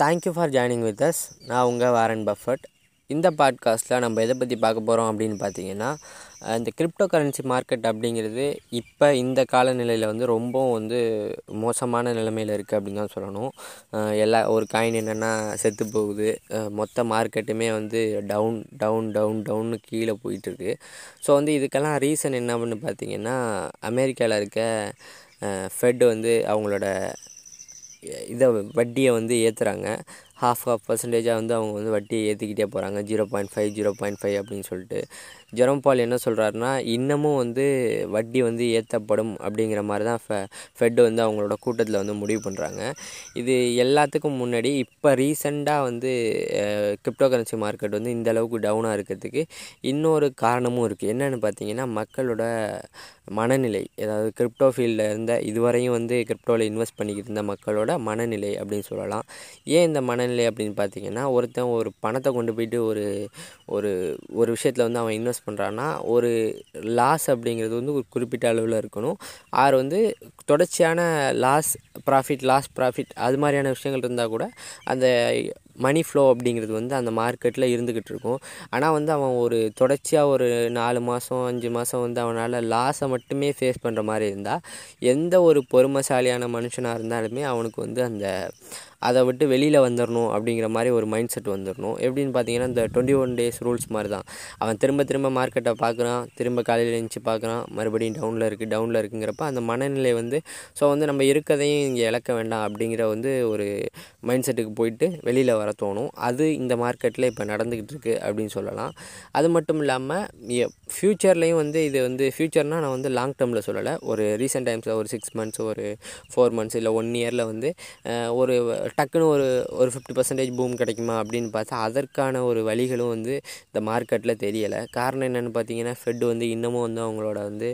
Thank you for joining with us நான் உங்கள் Warren Buffett. இந்த பாட்காஸ்ட்டில் நம்ம எதை பற்றி பார்க்க போகிறோம் அப்படின்னு பார்த்தீங்கன்னா இந்த கிரிப்டோ கரன்சி மார்க்கெட் அப்படிங்கிறது இப்போ இந்த காலநிலையில் வந்து ரொம்பவும் வந்து மோசமான நிலைமையில் இருக்குது அப்படின்னு தான் சொல்லணும். எல்லா ஒரு காயின் என்னென்னா செத்து போகுது. மொத்த மார்க்கெட்டுமே வந்து டவுன் டவுன் டவுன் டவுன்னு கீழே போயிட்டுருக்கு. ஸோ வந்து இதுக்கெல்லாம் ரீசன் என்ன அப்படின்னு பார்த்தீங்கன்னா அமெரிக்காவில் இருக்க ஃபெட் வந்து அவங்களோட இதை வட்டியை வந்து ஏற்றுறாங்க ஹாஃப் ஹாஃப் பர்சன்டேஜாக வந்து அவங்க வந்து வட்டியை ஏற்றிக்கிட்டே போகிறாங்க zero point five zero point five அப்படின்னு சொல்லிட்டு. ஜெரம் பால் என்ன சொல்கிறாருன்னா இன்னமும் வந்து வட்டி வந்து ஏற்றப்படும் அப்படிங்கிற மாதிரி தான் ஃபெ ஃபெட் வந்து அவங்களோட கூட்டத்தில் வந்து முடிவு பண்ணுறாங்க இது எல்லாத்துக்கும் முன்னாடி இப்போ ரீசெண்டாக வந்து கிரிப்டோ கரன்சி மார்க்கெட் வந்து இந்த அளவுக்கு டவுனாக இருக்கிறதுக்கு இன்னொரு காரணமும் இருக்குது என்னென்னு பார்த்தீங்கன்னா மக்களோட மனநிலை அதாவது கிரிப்டோ ஃபீல்டில் இருந்த இதுவரையும் வந்து கிரிப்டோவில் இன்வெஸ்ட் பண்ணிக்கிட்டு இருந்த மக்களோட மனநிலை அப்படின்னு சொல்லலாம். ஏன் இந்த மன மனநிலை அப்படின்னு பார்த்தீங்கன்னா ஒருத்தன் ஒரு பணத்தை கொண்டு போயிட்டு ஒரு ஒரு ஒரு விஷயத்தில் வந்து அவன் இன்வெஸ்ட் பண்ணுறான்னா ஒரு லாஸ் அப்படிங்கிறது வந்து ஒரு குறிப்பிட்ட அளவில் இருக்கணும். ஆறு வந்து தொடர்ச்சியான லாஸ் ப்ராஃபிட் லாஸ் ப்ராஃபிட் அது மாதிரியான விஷயங்கள் இருந்தால் கூட அந்த மணி ஃப்ளோ அப்படிங்கிறது வந்து அந்த மார்க்கெட்டில் இருந்துக்கிட்டு இருக்கும். ஆனால் வந்து அவன் ஒரு தொடர்ச்சியாக ஒரு நாலு மாதம் அஞ்சு மாதம் வந்து அவனால் லாஸை மட்டுமே ஃபேஸ் பண்ணுற மாதிரி இருந்தால் எந்த ஒரு பொறுமைசாலியான மனுஷனாக இருந்தாலுமே அவனுக்கு வந்து அந்த அதை விட்டு வெளியில் வந்துடணும் அப்படிங்கிற மாதிரி ஒரு மைண்ட் செட் வந்துடணும் எப்படின்னு பார்த்தீங்கன்னா இந்த டுவெண்ட்டி ஒன் டேஸ் ரூல்ஸ் மாதிரி தான் அவன் திரும்ப திரும்ப மார்க்கெட்டை பார்க்குறான் திரும்ப காலையில் எழுந்துச்சி பார்க்குறான் மறுபடியும் டவுனில் இருக்குது டவுனில் இருக்குங்கிறப்ப அந்த மனநிலை வந்து ஸோ வந்து நம்ம இருக்கதையும் இங்கே இழக்க வேண்டாம் அப்படிங்கிற வந்து ஒரு மைண்ட் செட்டுக்கு போயிட்டு வெளியில் வர தோணும். அது இந்த மார்க்கெட்டில் இப்போ நடந்துக்கிட்டு இருக்குது அப்படின்னு சொல்லலாம். அது மட்டும் இல்லாமல் ஃப்யூச்சர்லேயும் வந்து இது வந்து ஃப்யூச்சர்னால் நான் வந்து லாங் டேர்மில் சொல்லலை. ஒரு ரீசெண்ட் டைம்ஸில் ஒரு சிக்ஸ் மந்த்ஸ் ஒரு ஃபோர் மந்த்ஸ் இல்லை ஒன் இயரில் வந்து ஒரு டக்குன்னு ஒரு ஒரு ஃபிஃப்டி பர்சன்டேஜ் பூம் கிடைக்குமா அப்படின்னு பார்த்தா அதற்கான ஒரு வழிகளும் வந்து இந்த மார்க்கெட்டில் தெரியலை. காரணம் என்னென்னு பார்த்தீங்கன்னா ஃபெட் வந்து இன்னமும் வந்து அவங்களோட வந்து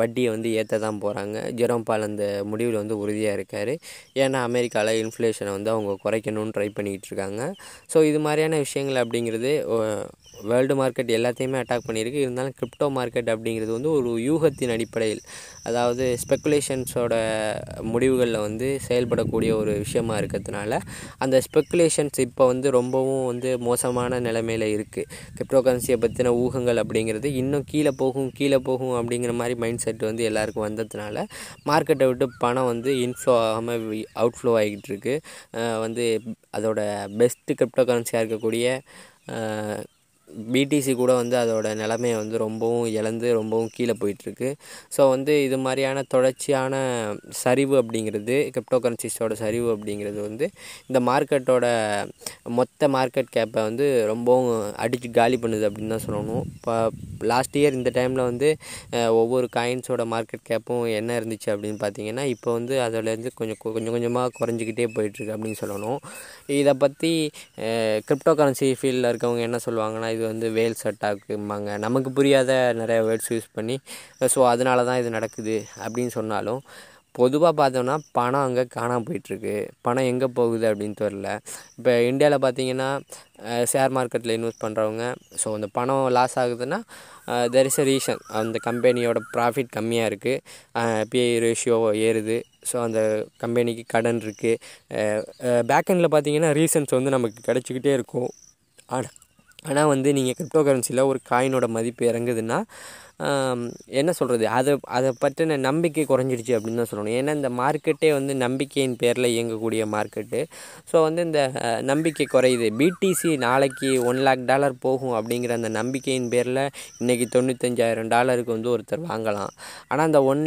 வட்டியை வந்து ஏற்ற தான் போகிறாங்க ஜெரோம் பால் அந்த முடிவில் வந்து உறுதியாக இருக்கார். ஏன்னா அமெரிக்காவில் இன்ஃப்ளேஷனை வந்து அவங்க குறைக்கணும்னு ட்ரை பண்ணிக்கிட்டு இருக்காங்க. ஸோ இது மாதிரியான விஷயங்கள் அப்படிங்கிறது வேர்ல்டு மார்க்கெட் எல்லாத்தையுமே அட்டாக் பண்ணியிருக்கு. இருந்தாலும் கிரிப்டோ மார்க்கெட் அப்படிங்கிறது வந்து ஒரு யூகத்தின் அடிப்படையில் அதாவது ஸ்பெக்குலேஷன்ஸோட முடிவுகளில் வந்து செயல்படக்கூடிய ஒரு விஷயம் அதிகமாக இருக்கிறதுனால அந்த ஸ்பெக்குலேஷன்ஸ் இப்போ வந்து ரொம்பவும் வந்து மோசமான நிலைமையில் இருக்குது கிரிப்டோ கரன்சியை பற்றின ஊகங்கள் அப்படிங்கிறது இன்னும் கீழே போகும் கீழே போகும் அப்படிங்கிற மாதிரி மைண்ட் செட் வந்து எல்லாருக்கும் வந்ததுனால மார்க்கெட்டை விட்டு பணம் வந்து இன்ஃப்ளோ ஆகாமல் அவுட்ஃப்ளோ ஆகிட்டு இருக்குது வந்து அதோட பெஸ்ட்டு கிரிப்டோ கரன்சியாக இருக்கக்கூடிய பிடிசி கூட வந்து அதோட நிலமையை வந்து ரொம்பவும் இழந்து ரொம்பவும் கீழே போயிட்டுருக்கு. ஸோ வந்து இது மாதிரியான தொடர்ச்சியான சரிவு அப்படிங்கிறது கிரிப்டோ கரன்சிஸோட சரிவு அப்படிங்கிறது வந்து இந்த மார்க்கெட்டோட மொத்த மார்க்கெட் கேப்பை வந்து ரொம்பவும் அடித்து காலி பண்ணுது அப்படின்னு தான் சொல்லணும். இப்போ லாஸ்ட் இயர் இந்த டைமில் வந்து ஒவ்வொரு காயின்ஸோட மார்க்கெட் கேப்பும் என்ன இருந்துச்சு அப்படின்னு பார்த்தீங்கன்னா இப்போ வந்து அதிலேருந்து கொஞ்சம் கொ- கொஞ்சம் கொஞ்சமாக குறைஞ்சிக்கிட்டே போயிட்டுருக்கு அப்படின்னு சொல்லணும். இதை பற்றி கிரிப்டோ கரன்சி ஃபீல்டில் இருக்கவங்க என்ன சொல்லுவாங்கன்னா இது வந்து வேல்ஸ் அட்டாக்கும்பாங்க நமக்கு புரியாத நிறைய வேர்ட்ஸ் யூஸ் பண்ணி ஸோ அதனால தான் இது நடக்குது அப்படின்னு சொன்னாலும் பொதுவாக பார்த்தோம்னா பணம் அங்கே காணாம போயிட்டுருக்கு. பணம் எங்கே போகுது அப்படின்னு தெரில இப்போ இந்தியாவில் பார்த்தீங்கன்னா ஷேர் மார்க்கெட்டில் இன்வெஸ்ட் பண்ணுறவங்க ஸோ அந்த பணம் லாஸ் ஆகுதுன்னா தெர் இஸ் அ ரீசன் அந்த கம்பெனியோட ப்ராஃபிட் கம்மியாக இருக்குது பிஐ ரேஷியோ ஏறுது. ஸோ அந்த கம்பெனிக்கு கடன் இருக்குது பேக்கெண்டில் பார்த்தீங்கன்னா ரீசன்ஸ் வந்து நமக்கு கிடச்சிக்கிட்டே இருக்கும். ஆனால் ஆனால் வந்து நீங்கள் கிரிப்டோ கரன்சியில் ஒரு காயினோட மதிப்பு இறங்குதுன்னா என்ன சொல்கிறது அதை அதை பற்றின நம்பிக்கை குறைஞ்சிடுச்சு அப்படின்னு தான் சொல்லணும். ஏன்னா இந்த மார்க்கெட்டே வந்து நம்பிக்கையின் பேரில் இயங்கக்கூடிய மார்க்கெட்டு. ஸோ வந்து இந்த நம்பிக்கை குறையுது. பிடிசி நாளைக்கு ஒன் லேக் டாலர் போகும் அப்படிங்கிற அந்த நம்பிக்கையின் பேரில் இன்றைக்கி தொண்ணூத்தஞ்சாயிரம் டாலருக்கு வந்து ஒருத்தர் வாங்கலாம். ஆனால் அந்த ஒன்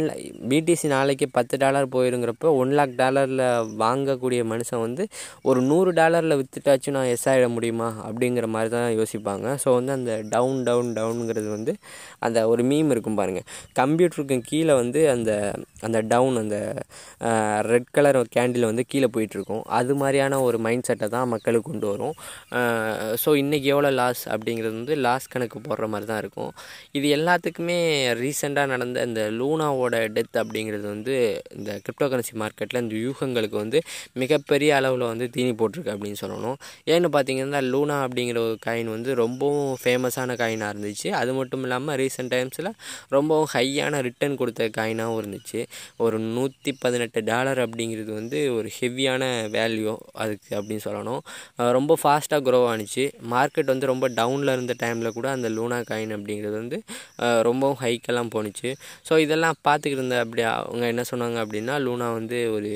பிடிசி நாளைக்கு பத்து டாலர் போயிருங்கிறப்ப ஒன் லேக் டாலரில் வாங்கக்கூடிய மனுஷன் வந்து ஒரு நூறு டாலரில் விற்றுட்டாச்சும் நான் எஸ் ஆகிட முடியுமா அப்படிங்கிற மாதிரி தான் யோசிப்பாங்க. ஸோ வந்து அந்த டவுன் டவுன் டவுனுங்கிறது வந்து அந்த ஒரு மீம் இருக்கும் பாருங்கள் கம்ப்யூட்டருக்கு கீழே வந்து அந்த அந்த டவுன் அந்த ரெட் கலர் கேண்டில் வந்து கீழே போயிட்டுருக்கும். அது மாதிரியான ஒரு மைண்ட் செட்டை தான் மக்களுக்கு கொண்டு வரும். ஸோ இன்றைக்கி எவ்வளோ லாஸ் அப்படிங்கிறது வந்து லாஸ் கணக்கு போடுற மாதிரி தான் இருக்கும். இது எல்லாத்துக்குமே ரீசெண்டாக நடந்த இந்த லூனாவோட டெத் அப்படிங்கிறது வந்து இந்த கிரிப்டோ கரன்சி மார்க்கெட்டில் இந்த யூகங்களுக்கு வந்து மிகப்பெரிய அளவில் வந்து தீனி போட்டிருக்கு அப்படின்னு சொல்லணும். ஏன்னு பார்த்தீங்கன்னா லூனா அப்படிங்கிற ஒரு காயின் வந்து ரொம்பவும் ஃபேமஸான காயினாக இருந்துச்சு. அது மட்டும் இல்லாமல் ரீசெண்ட் டேர்ம்ஸில் ரொம்பவும் ஹையான ரிட்டர்ன் கொடுத்த காயினாகவும் இருந்துச்சு. ஒரு நூற்றி பதினெட்டு டாலர் அப்படிங்கிறது வந்து ஒரு ஹெவியான வேல்யூ அதுக்கு அப்படின்னு சொல்லணும். ரொம்ப ஃபாஸ்ட்டாக க்ரோ ஆணுச்சு மார்க்கெட் வந்து ரொம்ப டவுனில் இருந்த டைமில் கூட அந்த லூனா காயின் அப்படிங்கிறது வந்து ரொம்பவும் ஹைக்கெல்லாம் போணுச்சு ஸோ இதெல்லாம் பார்த்துக்கிட்டு இருந்த அப்படி அவங்க என்ன சொன்னாங்க அப்படின்னா லூனா வந்து ஒரு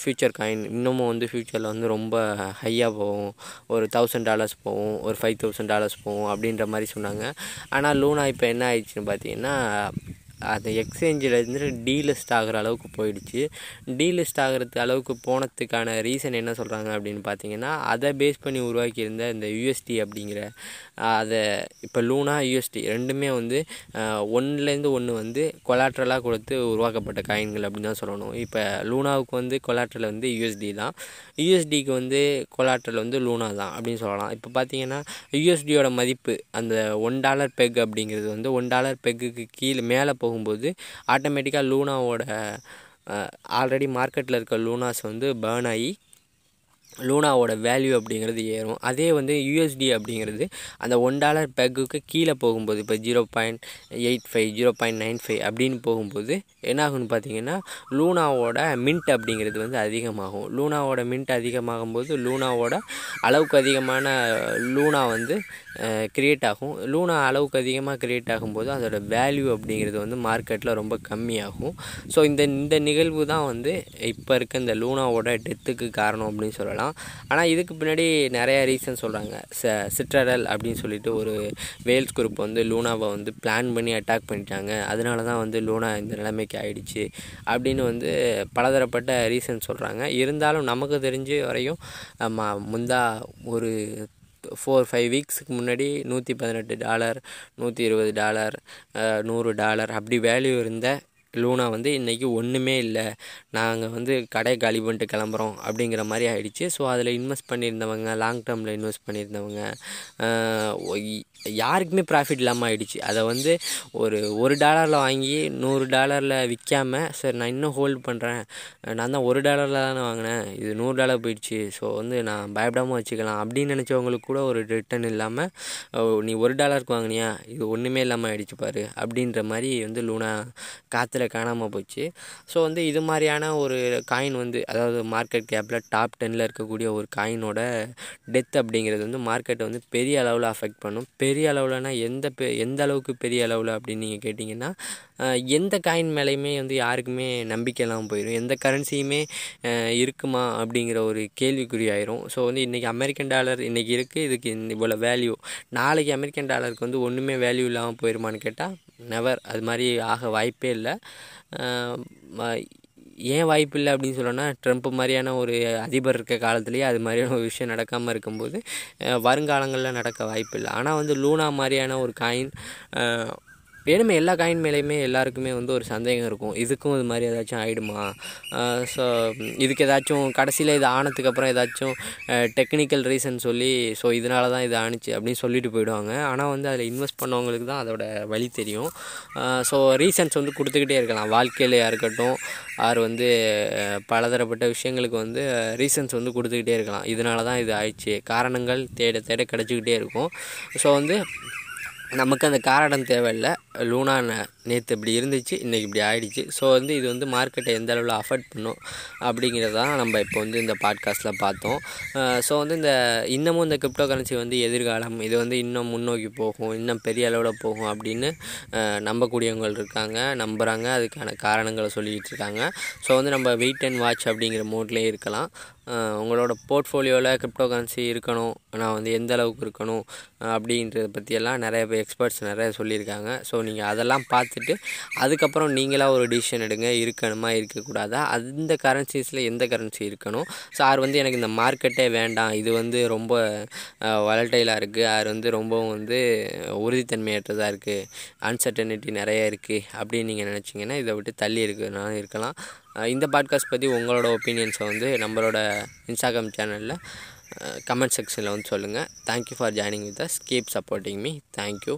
ஃப்யூச்சர் காயின் இன்னமும் வந்து ஃப்யூச்சரில் வந்து ரொம்ப ஹையாக போகும். ஒரு தௌசண்ட் டாலர்ஸ் போகும் ஒரு ஃபைவ் தௌசண்ட் டாலர்ஸ் போகும் அப்படின்ற மாதிரி சொன்னாங்க. ஆனால் லூனா இப்போ என்ன ஆயிடுச்சுன்னு பார்த்தீங்கன்னா அந்த எக்ஸ்சேஞ்சில் இருந்து டீலிஸ்ட் ஆகிற அளவுக்கு போயிடுச்சு. டீலிஸ்ட் ஆகிறது அளவுக்கு போனதுக்கான ரீசன் என்ன சொல்கிறாங்க அப்படின்னு பார்த்தீங்கன்னா அதை பேஸ் பண்ணி உருவாக்கியிருந்த இந்த யூஎஸ்டி அப்படிங்கிற அதை இப்போ லூனா யூஎஸ்டி ரெண்டுமே வந்து ஒன்றுலேருந்து ஒன்று வந்து கொலாட்ரலாக கொடுத்து உருவாக்கப்பட்ட காயின்கள் அப்படின்னு தான் சொல்லணும். இப்போ லூனாவுக்கு வந்து கொலாட்ரல் வந்து யூஎஸ்டி தான். யூஎஸ்டிக்கு வந்து கொலாட்ரல் வந்து லூனா தான் அப்படின்னு சொல்லலாம். இப்போ பார்த்தீங்கன்னா யூஎஸ்டியோட மதிப்பு அந்த ஒன் டாலர் பெக் அப்படிங்கிறது வந்து ஒன் டாலர் பெக்குக்கு கீழே மேலே போகும்போது ஆட்டோமேட்டிக்காக லூனாவோட ஆல்ரெடி மார்க்கெட்டில் இருக்க லூனாஸ் வந்து பேர்ன் ஆகி லூனாவோட வேல்யூ அப்படிங்கிறது ஏறும். அதே வந்து யூஎஸ்டி அப்படிங்கிறது அந்த ஒன் டாலர் பெக்குக்கு கீழே போகும்போது இப்போ zero point eight five zero point nine five அப்படின்னு போகும்போது என்னாகும்னு பார்த்தீங்கன்னா லூனாவோட மின்ட் அப்படிங்கிறது வந்து அதிகமாகும். லூனாவோட மின்ட் அதிகமாகும்போது லூனாவோட அளவுக்கு அதிகமான லூனா வந்து க்ரியேட் ஆகும். லூனா அளவுக்கு அதிகமாக க்ரியேட் ஆகும்போது அதோட வேல்யூ அப்படிங்கிறது வந்து மார்க்கெட்டில் ரொம்ப கம்மியாகும். ஸோ இந்த இந்த நிகழ்வு தான் வந்து இப்போ இருக்க இந்த லூனாவோட டெத்துக்கு காரணம் அப்படின்னு சொல்லலாம். ஆனால் இதுக்கு பின்னாடி நிறைய ரீசன் சொல்கிறாங்க ச சிட்ரடல் அப்படின்னு சொல்லிட்டு ஒரு வேல்ஸ் குரூப் வந்து லூனாவை வந்து பிளான் பண்ணி அட்டாக் பண்ணிட்டாங்க. அதனால தான் வந்து லூனா இந்த நிலைமைக்கு ஆயிடுச்சு அப்படின்னு வந்து பலதரப்பட்ட ரீசன் சொல்கிறாங்க இருந்தாலும் நமக்கு தெரிஞ்ச வரையும் முந்தா ஒரு ஃபோர் ஃபைவ் வீக்ஸுக்கு முன்னாடி நூற்றி பதினெட்டு டாலர் நூற்றி இருபது டாலர் நூறு டாலர் அப்படி வேல்யூ இருந்த லூனா வந்து இன்றைக்கி ஒன்றுமே இல்லை. நாங்கள் வந்து கடை காலி பண்ணிட்டு கிளம்புறோம் அப்படிங்கிற மாதிரி ஆகிடுச்சு ஸோ அதில் இன்வெஸ்ட் பண்ணியிருந்தவங்க லாங் டேர்மில் இன்வெஸ்ட் பண்ணியிருந்தவங்க யாருக்குமே ப்ராஃபிட் இல்லாமல் ஆகிடுச்சு அதை வந்து ஒரு ஒரு டாலரில் வாங்கி நூறு டாலரில் விற்காம சரி நான் இன்னும் ஹோல்டு பண்ணுறேன் நான் தான் ஒரு டாலரில் தானே வாங்கினேன். இது நூறு டாலர் போயிடுச்சு. ஸோ வந்து நான் பயப்படாமல் வச்சுக்கலாம். அப்படின்னு நினச்சவங்களுக்கு கூட ஒரு ரிட்டர்ன் இல்லாமல் நீ ஒரு டாலருக்கு வாங்கினியா? இது ஒன்றுமே இல்லாமல் ஆகிடுச்சு பாரு. அப்படின்ற மாதிரி வந்து லூனா காற்றுல காணாமல் போச்சு. ஸோ வந்து இது மாதிரியான ஒரு காயின் வந்து அதாவது மார்க்கெட் கேப்பில் டாப் டென்னில் இருக்கக்கூடிய ஒரு காயினோட டெத் அப்படிங்கிறது வந்து மார்க்கெட்டை வந்து பெரிய அளவில் அஃபெக்ட் பண்ணும். பெரிய பெரிய அளவில்னா எந்த பெ எந்த அளவுக்கு பெரிய அளவில் அப்படின்னு நீங்கள் கேட்டிங்கன்னா எந்த காயின் மேலேயுமே வந்து யாருக்குமே நம்பிக்கை இல்லாமல் போயிடும் எந்த கரன்சியுமே இருக்குமா அப்படிங்கிற ஒரு கேள்விக்குறி ஆயிரும். ஸோ வந்து இன்றைக்கி அமெரிக்கன் டாலர் இன்றைக்கி இருக்குது இதுக்கு இவ்வளோ வேல்யூ நாளைக்கு அமெரிக்கன் டாலருக்கு வந்து ஒன்றுமே வேல்யூ இல்லாமல் போயிடுமான்னு கேட்டால் நெவர் அது மாதிரி ஆக வாய்ப்பே இல்லை. ஏன் வாய்ப்பு இல்லை அப்படின்னு சொல்லணும்னா ட்ரம்ப் மாதிரியான ஒரு அதிபர் இருக்க காலத்துலேயே அது மாதிரியான ஒரு விஷயம் நடக்காமல் இருக்கும்போது வருங்காலங்களில் நடக்க வாய்ப்பு இல்லை. ஆனால் வந்து லூனா மாதிரியான ஒரு காயின் வேணுமே எல்லா காயின் மேலேயுமே எல்லாருக்குமே வந்து ஒரு சந்தேகம் இருக்கும். இதுக்கும் இது மாதிரி ஏதாச்சும் ஆகிடுமா ஸோ இதுக்கு ஏதாச்சும் கடைசியில் இது ஆனதுக்கப்புறம் ஏதாச்சும் டெக்னிக்கல் ரீசன் சொல்லி ஸோ இதனால தான் இது ஆணுச்சு அப்படின்னு சொல்லிட்டு போயிடுவாங்க. ஆனால் வந்து அதில் இன்வெஸ்ட் பண்ணவங்களுக்கு தான் அதோட வழி தெரியும். ஸோ ரீசன்ஸ் வந்து கொடுத்துக்கிட்டே இருக்கலாம். வாழ்க்கையிலையாக இருக்கட்டும் ஆர் வந்து பலதரப்பட்ட விஷயங்களுக்கு வந்து ரீசன்ஸ் வந்து கொடுத்துக்கிட்டே இருக்கலாம். இதனால தான் இது ஆயிடுச்சு. காரணங்கள் தேட தேட கிடச்சிக்கிட்டே இருக்கும். ஸோ வந்து நமக்கு அந்த காரணம் தேவையில்லை. லூனா நேற்று இப்படி இருந்துச்சு இன்றைக்கி இப்படி ஆயிடுச்சு. ஸோ வந்து இது வந்து மார்க்கெட்டை எந்த அளவில் அஃபெக்ட் பண்ணும் அப்படிங்கிறது தான் நம்ம இப்போ வந்து இந்த பாட்காஸ்ட்டில் பார்த்தோம். ஸோ வந்து இந்த இன்னமும் இந்த கிரிப்டோ கரன்சி வந்து எதிர்காலம் இது வந்து இன்னும் முன்னோக்கி போகும் இன்னும் பெரிய அளவில் போகும் அப்படின்னு நம்பக்கூடியவங்க இருக்காங்க நம்புகிறாங்க அதுக்கான காரணங்களை சொல்லிக்கிட்டு இருக்காங்க. ஸோ வந்து நம்ம வெயிட் அண்ட் வாட்ச் அப்படிங்கிற மோட்லேயே இருக்கலாம். உங்களோட போர்ட்ஃபோலியோவில் கிரிப்டோ கரன்சி இருக்கணும் நான் வந்து எந்த அளவுக்கு இருக்கணும் அப்படின்றத பற்றியெல்லாம் நிறைய பேர் எக்ஸ்பர்ட்ஸ் நிறைய சொல்லியிருக்காங்க. ஸோ நீங்கள் அதெல்லாம் பார்த்துட்டு அதுக்கப்புறம் நீங்களாக ஒரு டிசிஷன் எடுங்க இருக்கணுமா இருக்கக்கூடாதா? அந்த கரன்சிஸில் எந்த கரன்சி இருக்கணும்? சார் வந்து எனக்கு இந்த மார்க்கெட்டே வேண்டாம் இது வந்து ரொம்ப வலட்டைலாக இருக்குது அது வந்து ரொம்பவும் வந்து உறுதித்தன்மையற்றதாக இருக்குது அன்சர்டனிட்டி நிறைய இருக்குது அப்படின்னு நீங்கள் நினச்சிங்கன்னா இதை விட்டு தள்ளி இருக்குனாலும் இருக்கலாம். இந்த பாட்காஸ்ட் பற்றி உங்களோட ஒப்பீனியன்ஸை வந்து நம்மளோட இன்ஸ்டாகிராம் சேனலில் கமெண்ட் செக்ஷனில் வந்து சொல்லுங்கள் thank you for joining with us keep supporting me thank you